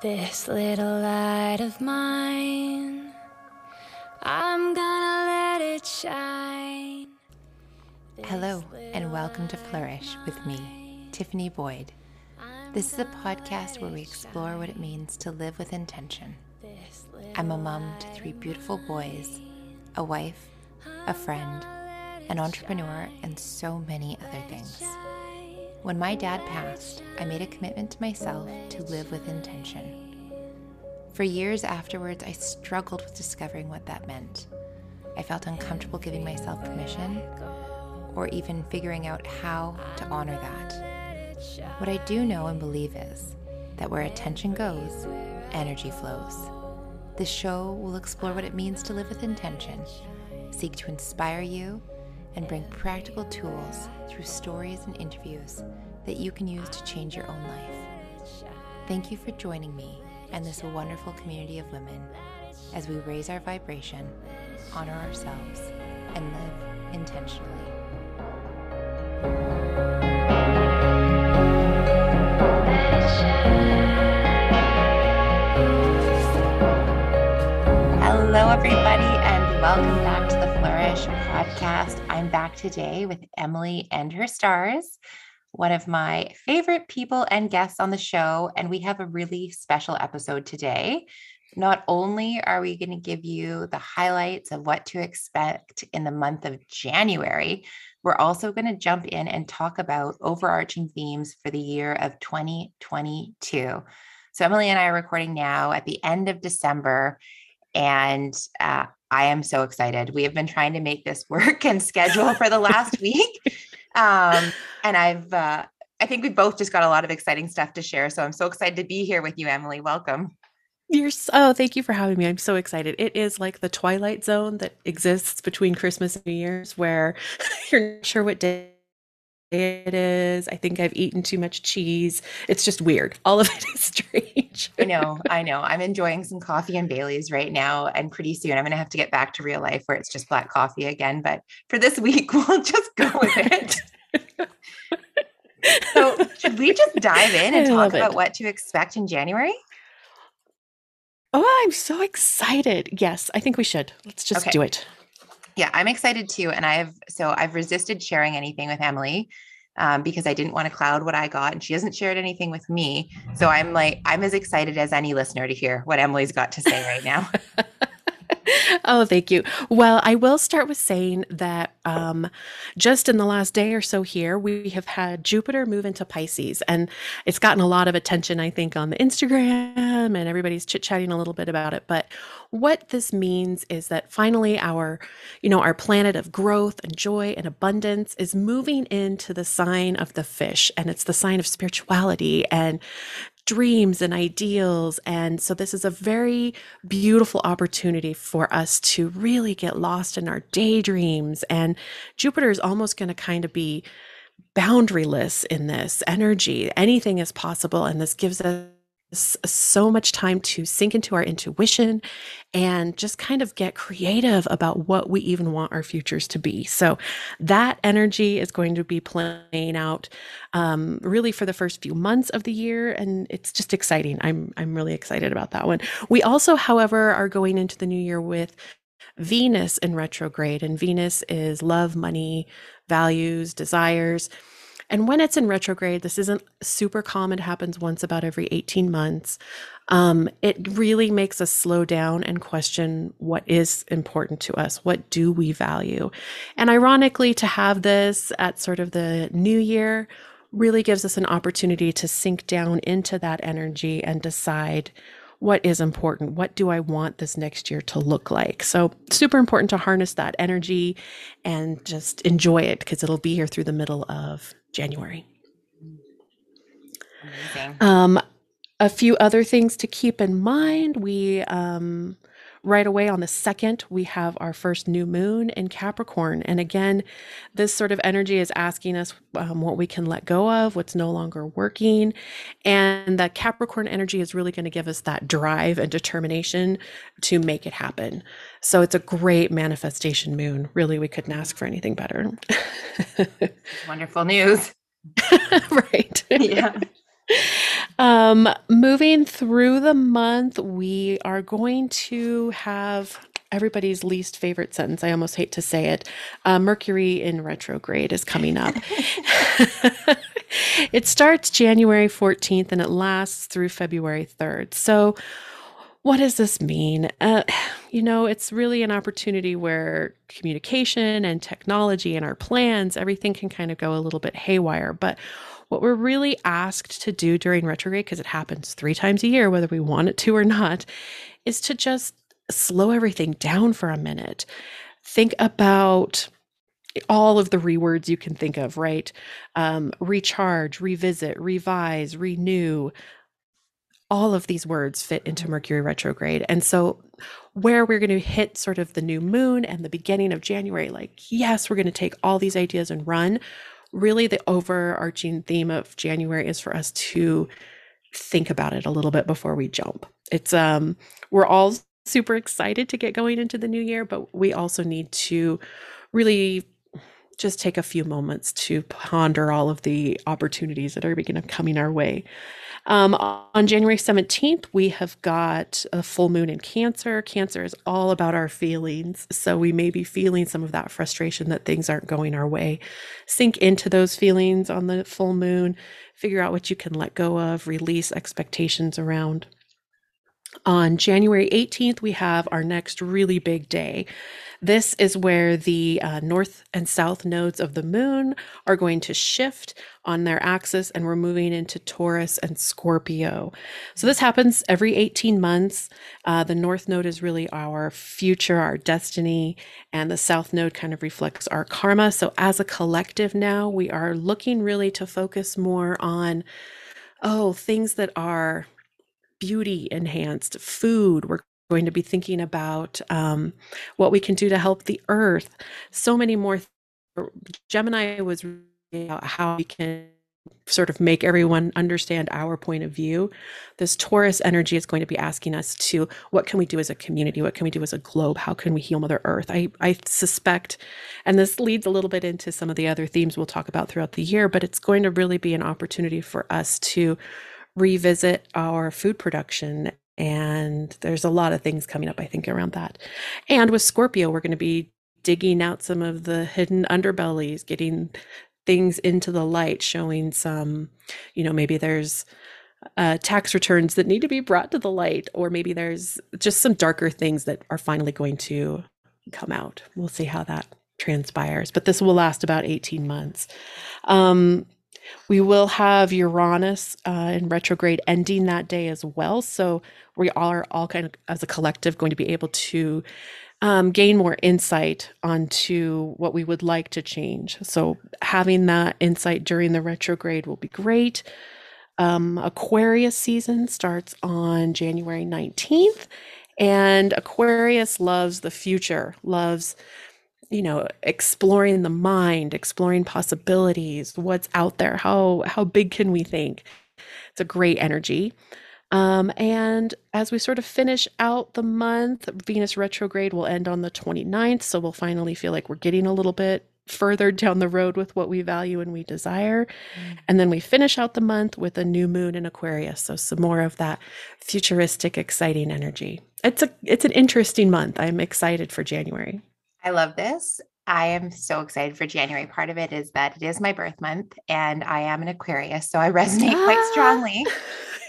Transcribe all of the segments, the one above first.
This little light of mine, I'm gonna let it shine. Hello, and welcome to Flourish with me, Tiffany Boyd. This is a podcast where we explore what it means to live with intention. I'm a mom to three beautiful boys, a wife, a friend, an entrepreneur, and so many other things. When my dad passed, I made a commitment to myself to live with intention. For years afterwards, I struggled with discovering what that meant. I felt uncomfortable giving myself permission or even figuring out how to honor that. What I do know and believe is that where attention goes, energy flows. This show will explore what it means to live with intention, seek to inspire you, and bring practical tools through stories and interviews that you can use to change your own life. Thank you for joining me and this wonderful community of women as we raise our vibration, honor ourselves, and live intentionally. Hello, everybody, and welcome back to Flourish podcast. I'm back today with Emily and her stars, one of my favorite people and guests on the show. And we have a really special episode today. Not only are we going to give you the highlights of what to expect in the month of January, we're also going to jump in and talk about overarching themes for the year of 2022. So, Emily and I are recording now at the end of December, and uh, I am so excited. We have been trying to make this work and schedule for the last week. Um, and I've, uh, I think we both just got a lot of exciting stuff to share. So I'm so excited to be here with you, Emily. Welcome. You're so, oh, thank you for having me. I'm so excited. It is like the twilight zone that exists between Christmas and New Year's where you're not sure what day it is. I think I've eaten too much cheese. It's just weird. All of it is strange. I know. I know. I'm enjoying some coffee and Bailey's right now. And pretty soon I'm going to have to get back to real life where it's just black coffee again. But for this week, we'll just go with it. so, should we just dive in and talk about what to expect in January? Oh, I'm so excited. Yes, I think we should. Let's just okay. do it. Yeah, I'm excited too. And I've so I've resisted sharing anything with Emily um, because I didn't want to cloud what I got, and she hasn't shared anything with me. So I'm like, I'm as excited as any listener to hear what Emily's got to say right now. oh, thank you. Well, I will start with saying that um, just in the last day or so here, we have had Jupiter move into Pisces, and it's gotten a lot of attention, I think, on the Instagram, and everybody's chit chatting a little bit about it. But what this means is that finally our, you know, our planet of growth and joy and abundance is moving into the sign of the fish, and it's the sign of spirituality and dreams and ideals. And so, this is a very beautiful opportunity for us to really get lost in our daydreams. And Jupiter is almost going to kind of be boundaryless in this energy. Anything is possible. And this gives us so much time to sink into our intuition and just kind of get creative about what we even want our futures to be. So that energy is going to be playing out um, really for the first few months of the year, and it's just exciting. I'm I'm really excited about that one. We also, however, are going into the new year with Venus in retrograde, and Venus is love, money, values, desires. And when it's in retrograde, this isn't super common. It happens once about every 18 months. Um, it really makes us slow down and question what is important to us. What do we value? And ironically, to have this at sort of the new year really gives us an opportunity to sink down into that energy and decide what is important? What do I want this next year to look like? So, super important to harness that energy and just enjoy it because it'll be here through the middle of January. Amazing. Um, a few other things to keep in mind. We um, right away on the second, we have our first new moon in Capricorn. And again, this sort of energy is asking us um, what we can let go of, what's no longer working. And that Capricorn energy is really going to give us that drive and determination to make it happen. So it's a great manifestation moon. Really, we couldn't ask for anything better. Wonderful news. right. yeah. Um, moving through the month, we are going to have everybody's least favorite sentence. I almost hate to say it. Uh, Mercury in retrograde is coming up. it starts January 14th and it lasts through February 3rd. So, what does this mean? Uh, you know, it's really an opportunity where communication and technology and our plans, everything can kind of go a little bit haywire. But what we're really asked to do during retrograde, because it happens three times a year, whether we want it to or not, is to just slow everything down for a minute. Think about all of the rewords you can think of, right? Um, recharge, revisit, revise, renew. All of these words fit into Mercury retrograde. And so, where we're going to hit sort of the new moon and the beginning of January, like, yes, we're going to take all these ideas and run really the overarching theme of January is for us to think about it a little bit before we jump. It's um we're all super excited to get going into the new year, but we also need to really just take a few moments to ponder all of the opportunities that are beginning coming our way. Um, on January 17th, we have got a full moon in Cancer. Cancer is all about our feelings. So we may be feeling some of that frustration that things aren't going our way. Sink into those feelings on the full moon, figure out what you can let go of, release expectations around. On January 18th, we have our next really big day. This is where the uh, north and south nodes of the moon are going to shift on their axis, and we're moving into Taurus and Scorpio. So, this happens every 18 months. Uh, the north node is really our future, our destiny, and the south node kind of reflects our karma. So, as a collective now, we are looking really to focus more on, oh, things that are beauty enhanced food. We're going to be thinking about um, what we can do to help the earth. So many more. Th- Gemini was about how we can sort of make everyone understand our point of view. This Taurus energy is going to be asking us to what can we do as a community? What can we do as a globe? How can we heal Mother Earth? I, I suspect, and this leads a little bit into some of the other themes we'll talk about throughout the year, but it's going to really be an opportunity for us to revisit our food production. And there's a lot of things coming up, I think, around that. And with Scorpio, we're going to be digging out some of the hidden underbellies, getting things into the light, showing some, you know, maybe there's uh, tax returns that need to be brought to the light, or maybe there's just some darker things that are finally going to come out. We'll see how that transpires, but this will last about 18 months. Um, we will have Uranus uh, in retrograde ending that day as well. So we are all kind of, as a collective, going to be able to um, gain more insight onto what we would like to change. So having that insight during the retrograde will be great. Um, Aquarius season starts on January 19th, and Aquarius loves the future, loves you know exploring the mind exploring possibilities what's out there how how big can we think? It's a great energy. Um, and as we sort of finish out the month venus retrograde will end on the 29th so we'll finally feel like we're getting a little bit further down the road with what we value and we desire. Mm. and then we finish out the month with a new moon in aquarius so some more of that futuristic exciting energy. It's a it's an interesting month. I'm excited for january I love this. I am so excited for January. Part of it is that it is my birth month and I am an Aquarius. So I resonate ah. quite strongly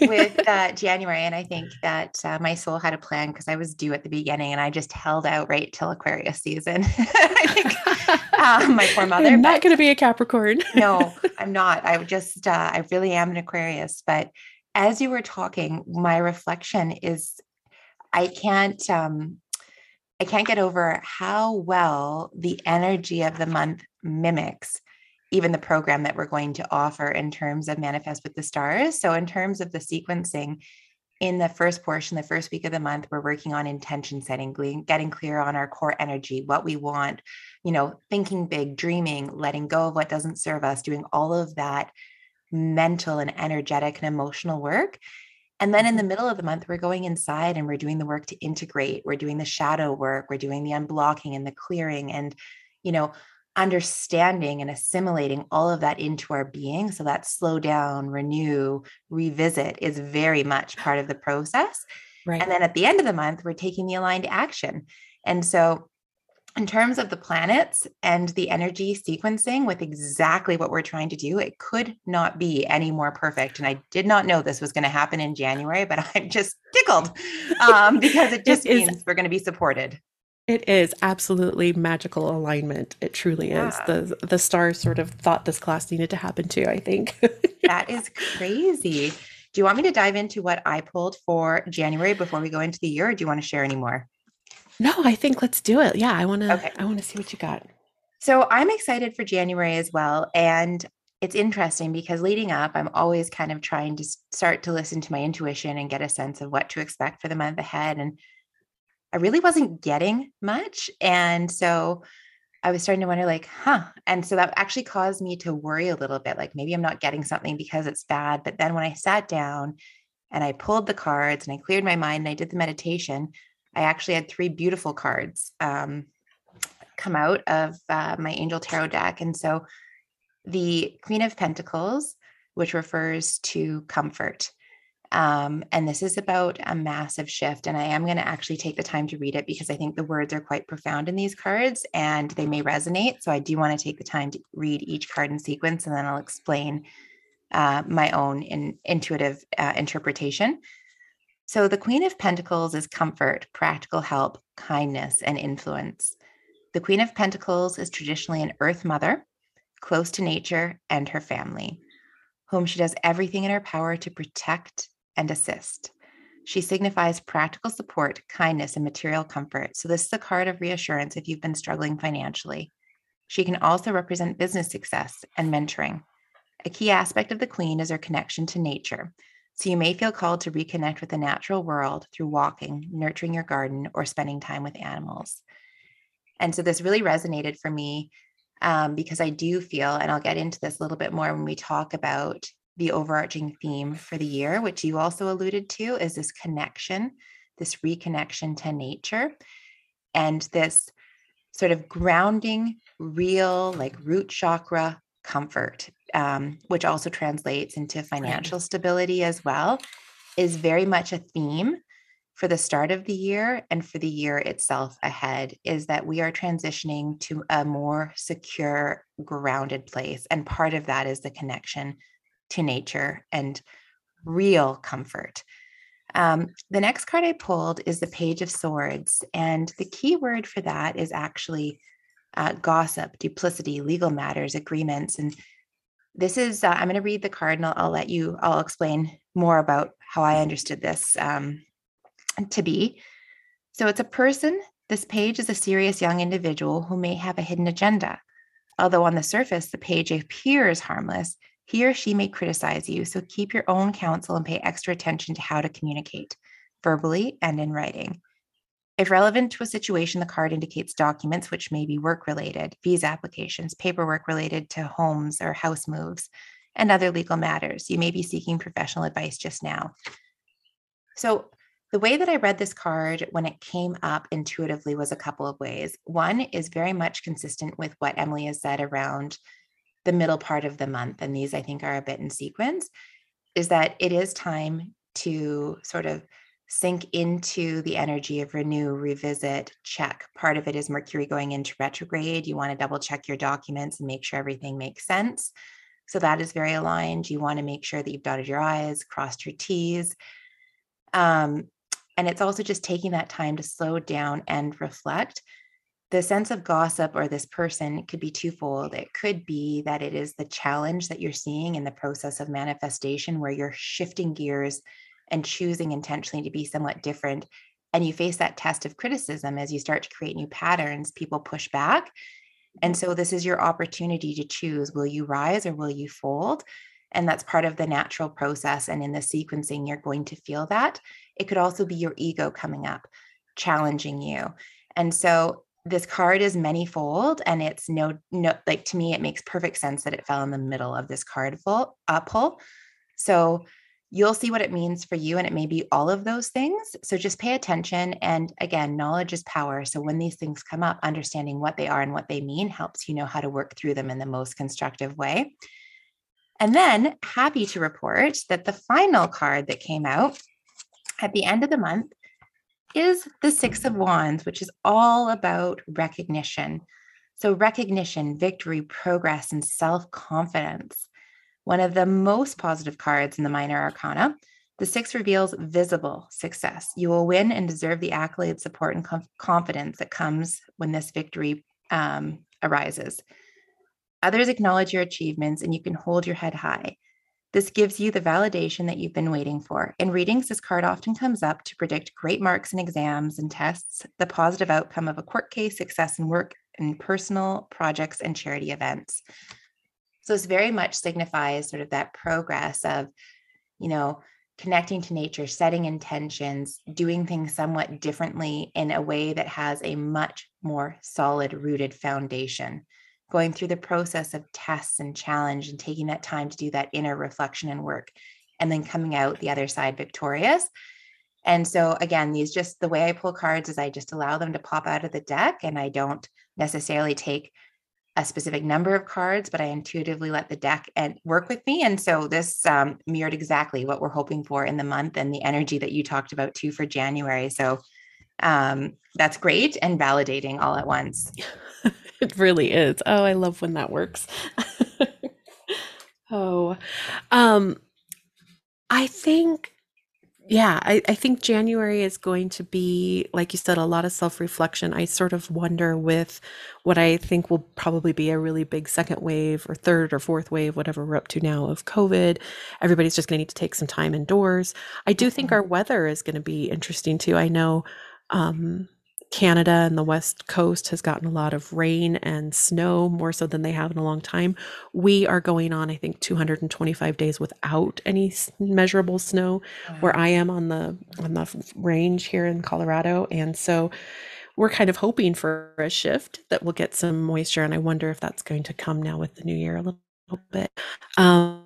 with uh, January. And I think that uh, my soul had a plan because I was due at the beginning and I just held out right till Aquarius season. I think um, my poor mother. I'm not going to be a Capricorn. no, I'm not. I just, uh, I really am an Aquarius. But as you were talking, my reflection is I can't, um, I can't get over how well the energy of the month mimics even the program that we're going to offer in terms of Manifest with the Stars. So, in terms of the sequencing, in the first portion, the first week of the month, we're working on intention setting, getting clear on our core energy, what we want, you know, thinking big, dreaming, letting go of what doesn't serve us, doing all of that mental and energetic and emotional work. And then in the mm-hmm. middle of the month, we're going inside and we're doing the work to integrate. We're doing the shadow work. We're doing the unblocking and the clearing. And, you know, understanding and assimilating all of that into our being. So that slow down, renew, revisit is very much part of the process. Right. And then at the end of the month, we're taking the aligned action. And so in terms of the planets and the energy sequencing with exactly what we're trying to do, it could not be any more perfect. And I did not know this was going to happen in January, but I'm just tickled um, because it just it means is, we're going to be supported. It is absolutely magical alignment. It truly yeah. is. The the stars sort of thought this class needed to happen too, I think. that is crazy. Do you want me to dive into what I pulled for January before we go into the year, or do you want to share any more? No, I think let's do it. Yeah, I want to. Okay. I want to see what you got. So I'm excited for January as well, and it's interesting because leading up, I'm always kind of trying to start to listen to my intuition and get a sense of what to expect for the month ahead. And I really wasn't getting much, and so I was starting to wonder, like, huh. And so that actually caused me to worry a little bit, like maybe I'm not getting something because it's bad. But then when I sat down and I pulled the cards and I cleared my mind and I did the meditation, I actually had three beautiful cards um, come out of uh, my Angel Tarot deck. And so the Queen of Pentacles, which refers to comfort. Um, and this is about a massive shift. And I am going to actually take the time to read it because I think the words are quite profound in these cards and they may resonate. So I do want to take the time to read each card in sequence and then I'll explain uh, my own in, intuitive uh, interpretation. So the Queen of Pentacles is comfort, practical help, kindness, and influence. The Queen of Pentacles is traditionally an earth mother, close to nature and her family, whom she does everything in her power to protect and assist. She signifies practical support, kindness, and material comfort. So, this is a card of reassurance if you've been struggling financially. She can also represent business success and mentoring. A key aspect of the Queen is her connection to nature, so you may feel called to reconnect with the natural world through walking, nurturing your garden, or spending time with animals. And so this really resonated for me um, because I do feel, and I'll get into this a little bit more when we talk about the overarching theme for the year, which you also alluded to, is this connection, this reconnection to nature, and this sort of grounding, real, like root chakra comfort um, which also translates into financial right. stability as well, is very much a theme for the start of the year and for the year itself ahead is that we are transitioning to a more secure, grounded place. And part of that is the connection to nature and real comfort. Um, the next card I pulled is the Page of Swords. And the key word for that is actually uh, gossip, duplicity, legal matters, agreements. And this is, uh, I'm going to read the card and I'll, I'll, let you, I'll explain more about how I understood this um, to be. So it's a person. This page is a serious young individual who may have a hidden agenda. Although on the surface, the page appears harmless, he or she may criticize you. So keep your own counsel and pay extra attention to how to communicate verbally and in writing. If relevant to a situation, the card indicates documents which may be work related, visa applications, paperwork related to homes or house moves, and other legal matters. You may be seeking professional advice just now. So, the way that I read this card when it came up intuitively was a couple of ways. One is very much consistent with what Emily has said around the middle part of the month, and these I think are a bit in sequence, is that it is time to sort of sink into the energy of renew, revisit, check. Part of it is Mercury going into retrograde. You want to double check your documents and make sure everything makes sense. So that is very aligned. You want to make sure that you've dotted your I's, crossed your T's. Um, and it's also just taking that time to slow down and reflect. The sense of gossip or this person could be twofold. It could be that it is the challenge that you're seeing in the process of manifestation where you're shifting gears and choosing intentionally to be somewhat different. And you face that test of criticism as you start to create new patterns people push back. And mm-hmm. so this is your opportunity to choose will you rise or will you fold? And that's part of the natural process. And in the sequencing you're going to feel that. It could also be your ego coming up challenging you. And so this card is many-fold and it's no no like to me it makes perfect sense that it fell in the middle of this card full uh, pull so you'll see what it means for you and it may be all of those things so just pay attention and again knowledge is power so when these things come up understanding what they are and what they mean helps you know how to work through them in the most constructive way and then happy to report that the final card that came out at the end of the month is the Six of Wands, which is all about recognition. So, recognition, victory, progress, and self confidence. One of the most positive cards in the minor arcana. The six reveals visible success. You will win and deserve the accolade, support, and confidence that comes when this victory um, arises. Others acknowledge your achievements and you can hold your head high. This gives you the validation that you've been waiting for. In readings, this card often comes up to predict great marks in exams and tests, the positive outcome of a court case, success in work, and personal projects and charity events. So this very much signifies sort of that progress of, you know, connecting to nature, setting intentions, doing things somewhat differently in a way that has a much more solid rooted foundation. Going through the process of tests and challenge and taking that time to do that inner reflection and work and then coming out the other side victorious. And so again these just the way i pull cards is i just allow them to pop out of the deck and i don't necessarily take a specific number of cards but i intuitively let the deck and work with me and so this um, mirrored exactly what we're hoping for in the month and the energy that you talked about too for january so um, that's great and validating all at once it really is. Oh, I love when that works. oh, um, I think, yeah, I, I think January is going to be, like you said, a lot of self reflection. I sort of wonder with what I think will probably be a really big second wave or third or fourth wave, whatever we're up to now of COVID. Everybody's just going to need to take some time indoors. I do think mm-hmm. our weather is going to be interesting too. I know. Um, Canada and the West Coast has gotten a lot of rain and snow, more so than they have in a long time. We are going on, I think, 225 days without any measurable snow, wow. where I am on the on the range here in Colorado, and so we're kind of hoping for a shift that we'll get some moisture. And I wonder if that's going to come now with the new year a little bit. Um,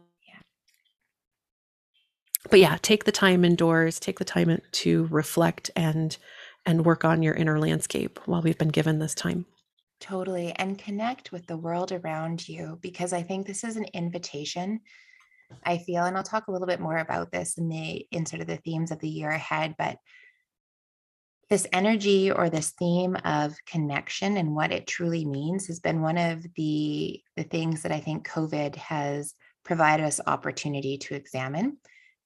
but yeah, take the time indoors, take the time to reflect and and work on your inner landscape while we've been given this time. Totally. And connect with the world around you because I think this is an invitation. I feel, and I'll talk a little bit more about this in the in sort of the themes of the year ahead, but this energy or this theme of connection and what it truly means has been one of the the things that I think COVID has provided us opportunity to examine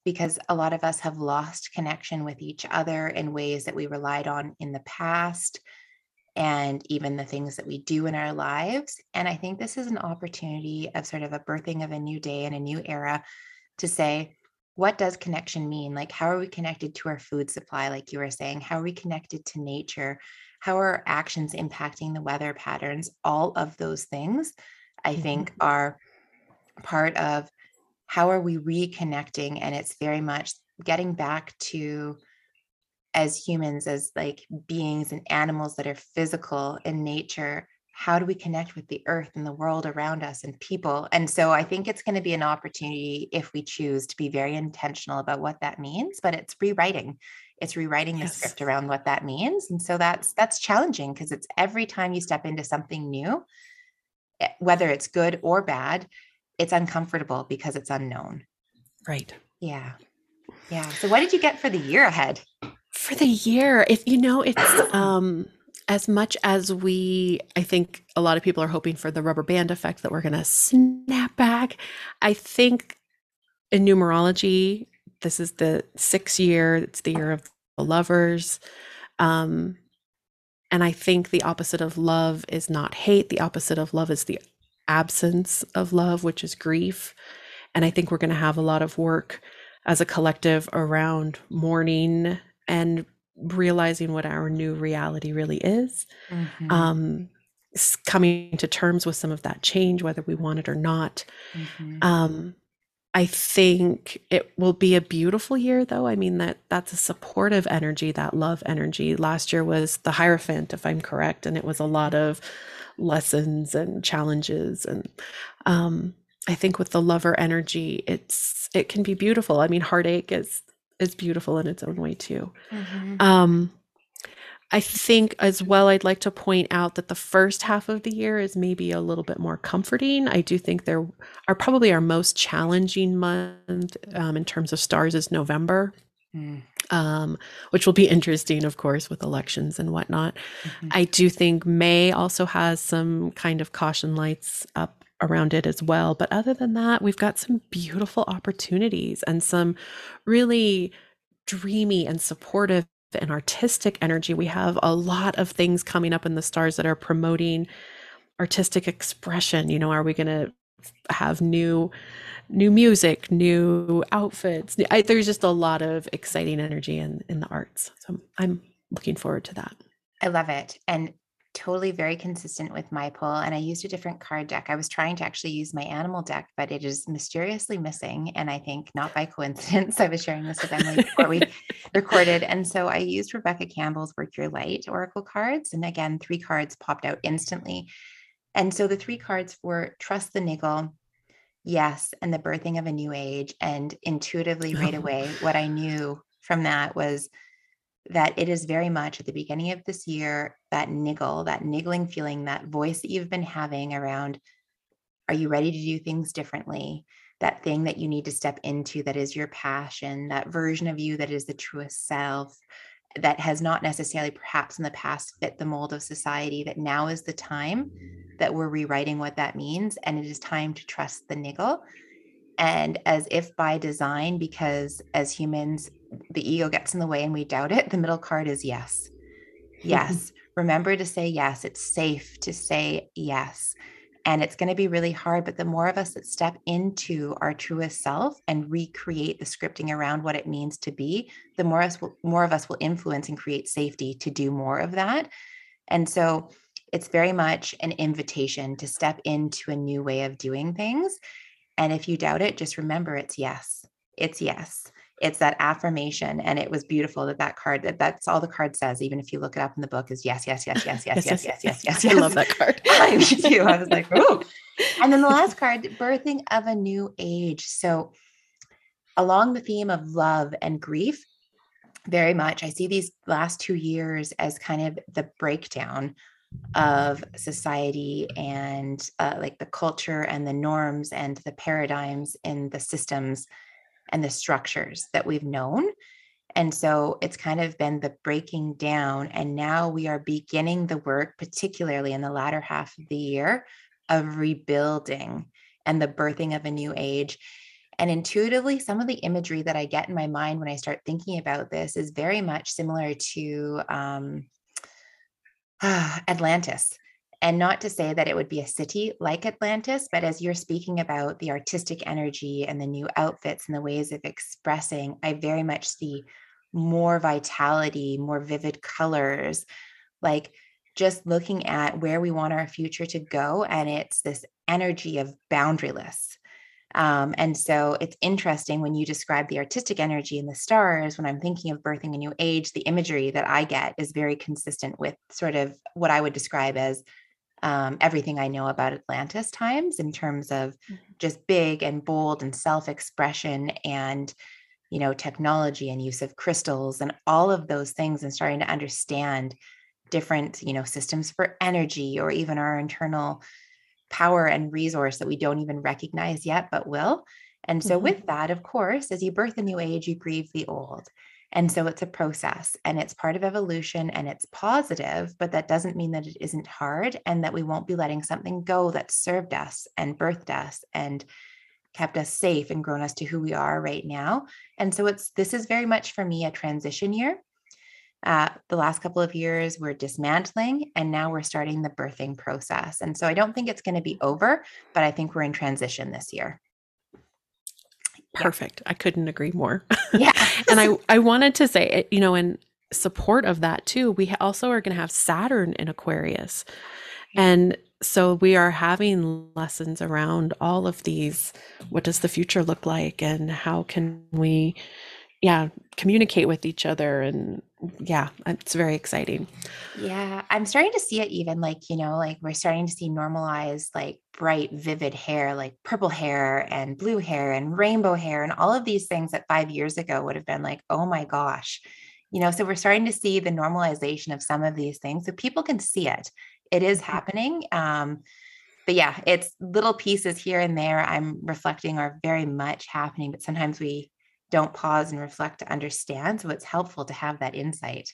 because a lot of us have lost connection with each other in ways that we relied on in the past and even the things that we do in our lives. And I think this is an opportunity of sort of a birthing of a new day and a new era to say, what does connection mean? Like, how are we connected to our food supply? Like you were saying, how are we connected to nature? How are our actions impacting the weather patterns? All of those things, I mm-hmm. think, are part of how are we reconnecting? And it's very much getting back to as humans as like beings and animals that are physical in nature how do we connect with the earth and the world around us and people? And so i think it's going to be an opportunity if we choose to be very intentional about what that means but it's rewriting. It's rewriting yes. the script around what that means and so that's that's challenging because it's every time you step into something new eh, whether it's good or bad it's uncomfortable because it's unknown. Right. Yeah. Yeah. So what did you get for the year ahead? For the year, if you know, it's um as much as we I think a lot of people are hoping for the rubber band effect that we're going to snap back. I think in numerology, this is the 6th year, it's the year of the lovers. Um and I think the opposite of love is not hate. The opposite of love is the absence of love, which is grief. And I think we're going to have a lot of work as a collective around mourning and realizing what our new reality really is. Mm-hmm. Um, coming to terms with some of that change, whether we want it or not. Mm-hmm. Um, I think it will be a beautiful year, though. I mean that that's a supportive energy, that love energy. Last year was the Hierophant, if I'm correct, and it was a lot of lessons and challenges and um, I think with the lover energy, it's it can be beautiful. I mean, heartache is is beautiful in its own way too. Mm-hmm. Um, I think as well, I'd like to point out that the first half of the year is maybe a little bit more comforting. I do think there are probably our most challenging month um, in terms of stars is November. Mm. Um, which will be interesting, of course, with elections and whatnot. Mm-hmm. I do think May also has some kind of caution lights up around it as well. But other than that, we've got some beautiful opportunities and some really dreamy and supportive and artistic energy. We have a lot of things coming up in the stars that are promoting artistic expression. You know, are we going to have new new music, new outfits? I, there's just a lot of exciting energy in in the arts. So I'm looking forward to that. I love it. And totally very consistent with my pull and I used a different card deck. I was trying to actually use my animal deck, but it is mysteriously missing. And I think not by coincidence, I was sharing this with Emily before we recorded. And so I used Rebecca Campbell's Work Your Light Oracle cards. And again, three cards popped out instantly. And so the three cards were Trust the Niggle, Yes, and the birthing of a new age. And intuitively, right away, what I knew from that was that it is very much at the beginning of this year that niggle, that niggling feeling, that voice that you've been having around are you ready to do things differently? That thing that you need to step into that is your passion, that version of you that is the truest self, that has not necessarily perhaps in the past fit the mold of society, that now is the time that we're rewriting what that means. And it is time to trust the niggle. And as if by design, because as humans, the ego gets in the way and we doubt it, the middle card is yes. Yes. Remember to say yes. It's safe to say yes. And it's going to be really hard, but the more of us that step into our truest self and recreate the scripting around what it means to be, the more us will, more of us will influence and create safety to do more of that. And so it's very much an invitation to step into a new way of doing things. And if you doubt it, just remember it's yes. It's yes it's that affirmation and it was beautiful that that card that that's all the card says even if you look it up in the book is yes yes yes yes yes yes yes yes yes, i love that card. I too. I was like oh and then the last card birthing of a new age. So along the theme of love and grief very much i see these last two years as kind of the breakdown of society and uh, like the culture and the norms and the paradigms in the systems and the structures that we've known. And so it's kind of been the breaking down. And now we are beginning the work, particularly in the latter half of the year, of rebuilding and the birthing of a new age. And intuitively, some of the imagery that I get in my mind when I start thinking about this is very much similar to um, Atlantis. And not to say that it would be a city like Atlantis, but as you're speaking about the artistic energy and the new outfits and the ways of expressing, I very much see more vitality, more vivid colors, like just looking at where we want our future to go. And it's this energy of boundaryless. Um, and so it's interesting when you describe the artistic energy in the stars, when I'm thinking of birthing a new age, the imagery that I get is very consistent with sort of what I would describe as um, everything I know about Atlantis times in terms of mm-hmm. just big and bold and self expression and, you know, technology and use of crystals and all of those things and starting to understand different, you know, systems for energy or even our internal power and resource that we don't even recognize yet, but will. And so, mm-hmm. with that, of course, as you birth a new age, you grieve the old. And so it's a process and it's part of evolution and it's positive, but that doesn't mean that it isn't hard and that we won't be letting something go that served us and birthed us and kept us safe and grown us to who we are right now. And so it's this is very much for me a transition year. Uh, the last couple of years we're dismantling and now we're starting the birthing process. And so I don't think it's going to be over, but I think we're in transition this year. Perfect. I couldn't agree more. Yeah. and I, I wanted to say, eh, you know, in support of that too, we also are going to have Saturn in Aquarius. And so we are having lessons around all of these. What does the future look like? And how can we, yeah, communicate with each other and yeah, it's very exciting. Yeah, I'm starting to see it even like, you know, like we're starting to see normalized like bright, vivid hair, like purple hair and blue hair and rainbow hair and all of these things that five years ago would have been like, oh my gosh. You know, so we're starting to see the normalization of some of these things so people can see it. It is mm-hmm. happening. Um, but yeah, it's little pieces here and there I'm reflecting are very much happening, but sometimes we don't pause and reflect to understand. So it's helpful to have that insight.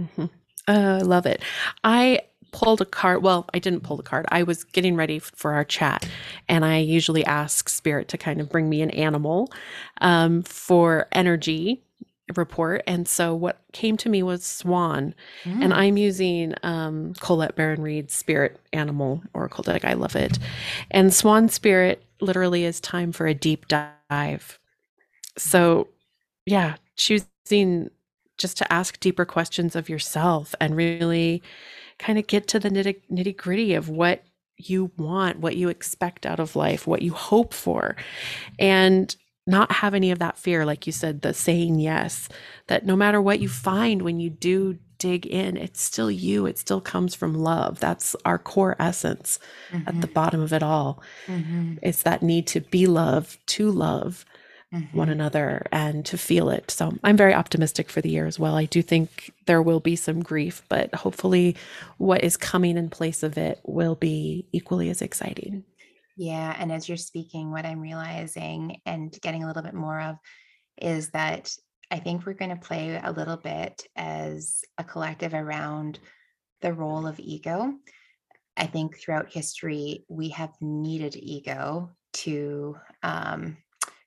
Mm-hmm. Uh, I love it. I pulled a card. Well, I didn't pull the card. I was getting ready for our chat, and I usually ask Spirit to kind of bring me an animal um, for energy report. And so what came to me was swan. Mm. And I'm using um, Colette Baron Reid's Spirit Animal Oracle deck. I love it. And Swan Spirit literally is time for a deep dive so yeah choosing just to ask deeper questions of yourself and really kind of get to the nitty, nitty gritty of what you want what you expect out of life what you hope for and not have any of that fear like you said the saying yes that no matter what you find when you do dig in it's still you it still comes from love that's our core essence mm-hmm. at the mm-hmm. bottom of it all mm-hmm. it's that need to be loved to love mm-hmm. one another and to feel it. So I'm very optimistic for the year as well. I do think there will be some grief, but hopefully what is coming in place of it will be equally as exciting. Yeah. And as you're speaking, what I'm realizing and getting a little bit more of is that I think we're going to play a little bit as a collective around the role of ego. I think throughout history, we have needed ego to um,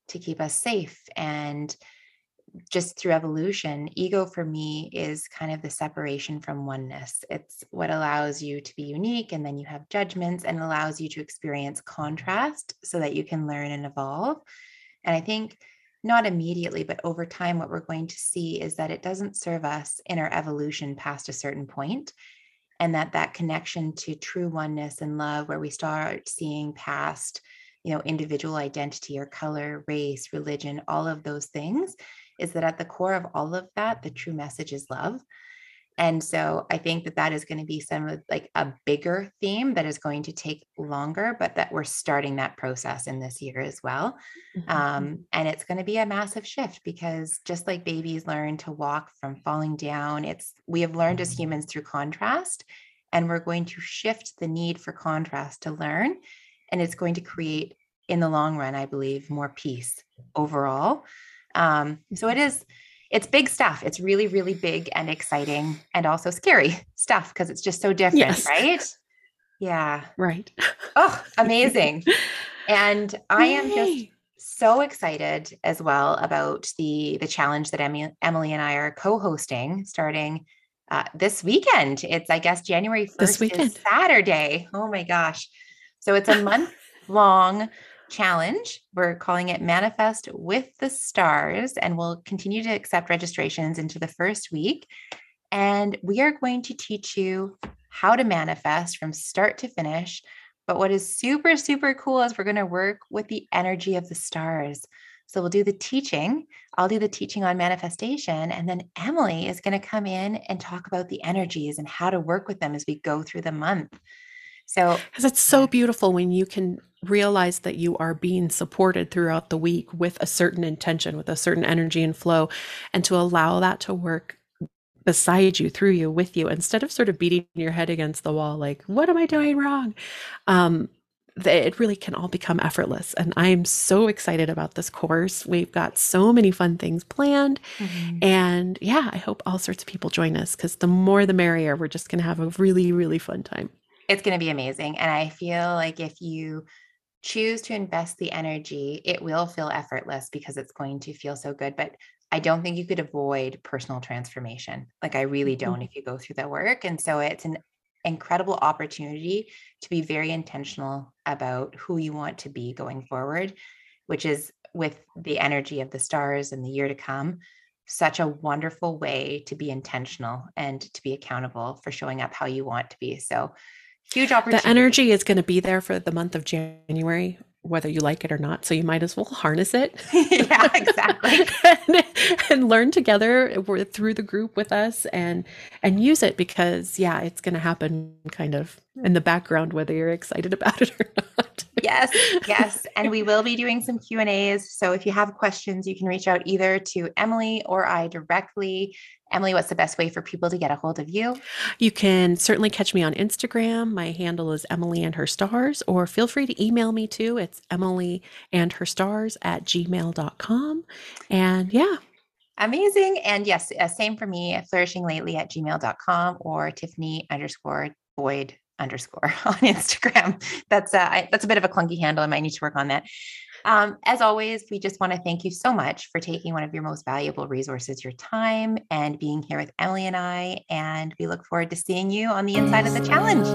to keep us safe and just through evolution, ego for me is kind of the separation from oneness. It's what allows you to be unique, and then you have judgments and allows you to experience contrast so that you can learn and evolve. And I think not immediately, but over time, what we're going to see is that it doesn't serve us in our evolution past a certain point, and that that connection to true oneness and love, where we start seeing past you know individual identity or color race religion all of those things is that at the core of all of that the true message is love. And so i think that that is going to be some of like a bigger theme that is going to take longer but that we're starting that process in this year as well. Mm-hmm. um, and it's going to be a massive shift because just like babies learn to walk from falling down it's we have learned as humans through contrast and we're going to shift the need for contrast to learn and it's going to create in the long run i believe more peace overall. Um, so it is it's big stuff. It's really really big and exciting and also scary stuff because it's just so different yes. right? Yeah. Right. Oh amazing. And i am just so excited as well about the the challenge that emily, emily and i are co-hosting starting uh, this weekend. It's i guess january 1st this weekend. is saturday. Oh my gosh so it's a month long challenge. We're calling it Manifest with the Stars, and we'll continue to accept registrations into the first week. And we are going to teach you how to manifest from start to finish. But what is super, super cool is we're going to work with the energy of the stars. So we'll do the teaching. I'll do the teaching on manifestation. And then Emily is going to come in and talk about the energies and how to work with them as we go through the month. So, because it's so beautiful when you can realize that you are being supported throughout the week with a certain intention, with a certain energy and flow, and to allow that to work beside you, through you, with you, instead of sort of beating your head against the wall, like, what am I doing wrong? Um, it really can all become effortless. And I'm so excited about this course. We've got so many fun things planned. Mm-hmm. And yeah, I hope all sorts of people join us because the more the merrier. We're just going to have a really, really fun time. It's going to be amazing. And I feel like if you choose to invest the energy, it will feel effortless because it's going to feel so good. But I don't think you could avoid personal transformation. Like I really don't mm-hmm. if you go through the work. And so it's an incredible opportunity to be very intentional about who you want to be going forward, which is with the energy of the stars in the year to come. Such a wonderful way to be intentional and to be accountable for showing up how you want to be. So, huge opportunity. The energy is going to be there for the month of January. whether you like it or not. So you might as well harness it. yeah, exactly. and, and, learn together through the group with us and and use it because yeah, it's going to happen kind of in the background whether you're excited about it or not. yes, yes, and we will be doing some Q&As. So if you have questions, you can reach out either to Emily or I directly. Emily, what's the best way for people to get a hold of you? You can certainly catch me on Instagram. My handle is Emily and her stars, or feel free to email me too. It's Emily and her stars at gmail.com. And yeah. Amazing. And yes, uh, same for me, flourishing lately at gmail.com or Tiffany underscore Boyd underscore on Instagram. That's a, uh, that's a bit of a clunky handle. I might need to work on that. Um, as always, we just want to thank you so much for taking one of your most valuable resources, your time, and being here with Emily and I. And we look forward to seeing you on the inside of the challenge.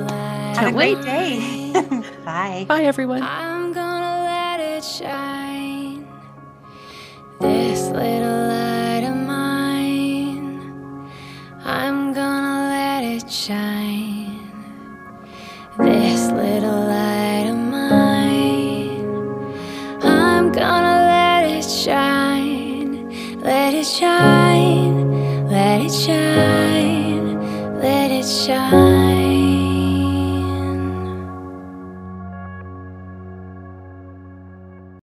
Have a great day. Bye. Bye, everyone. I'm going to let it shine. This little light of mine. I'm going to let it shine. This little 想。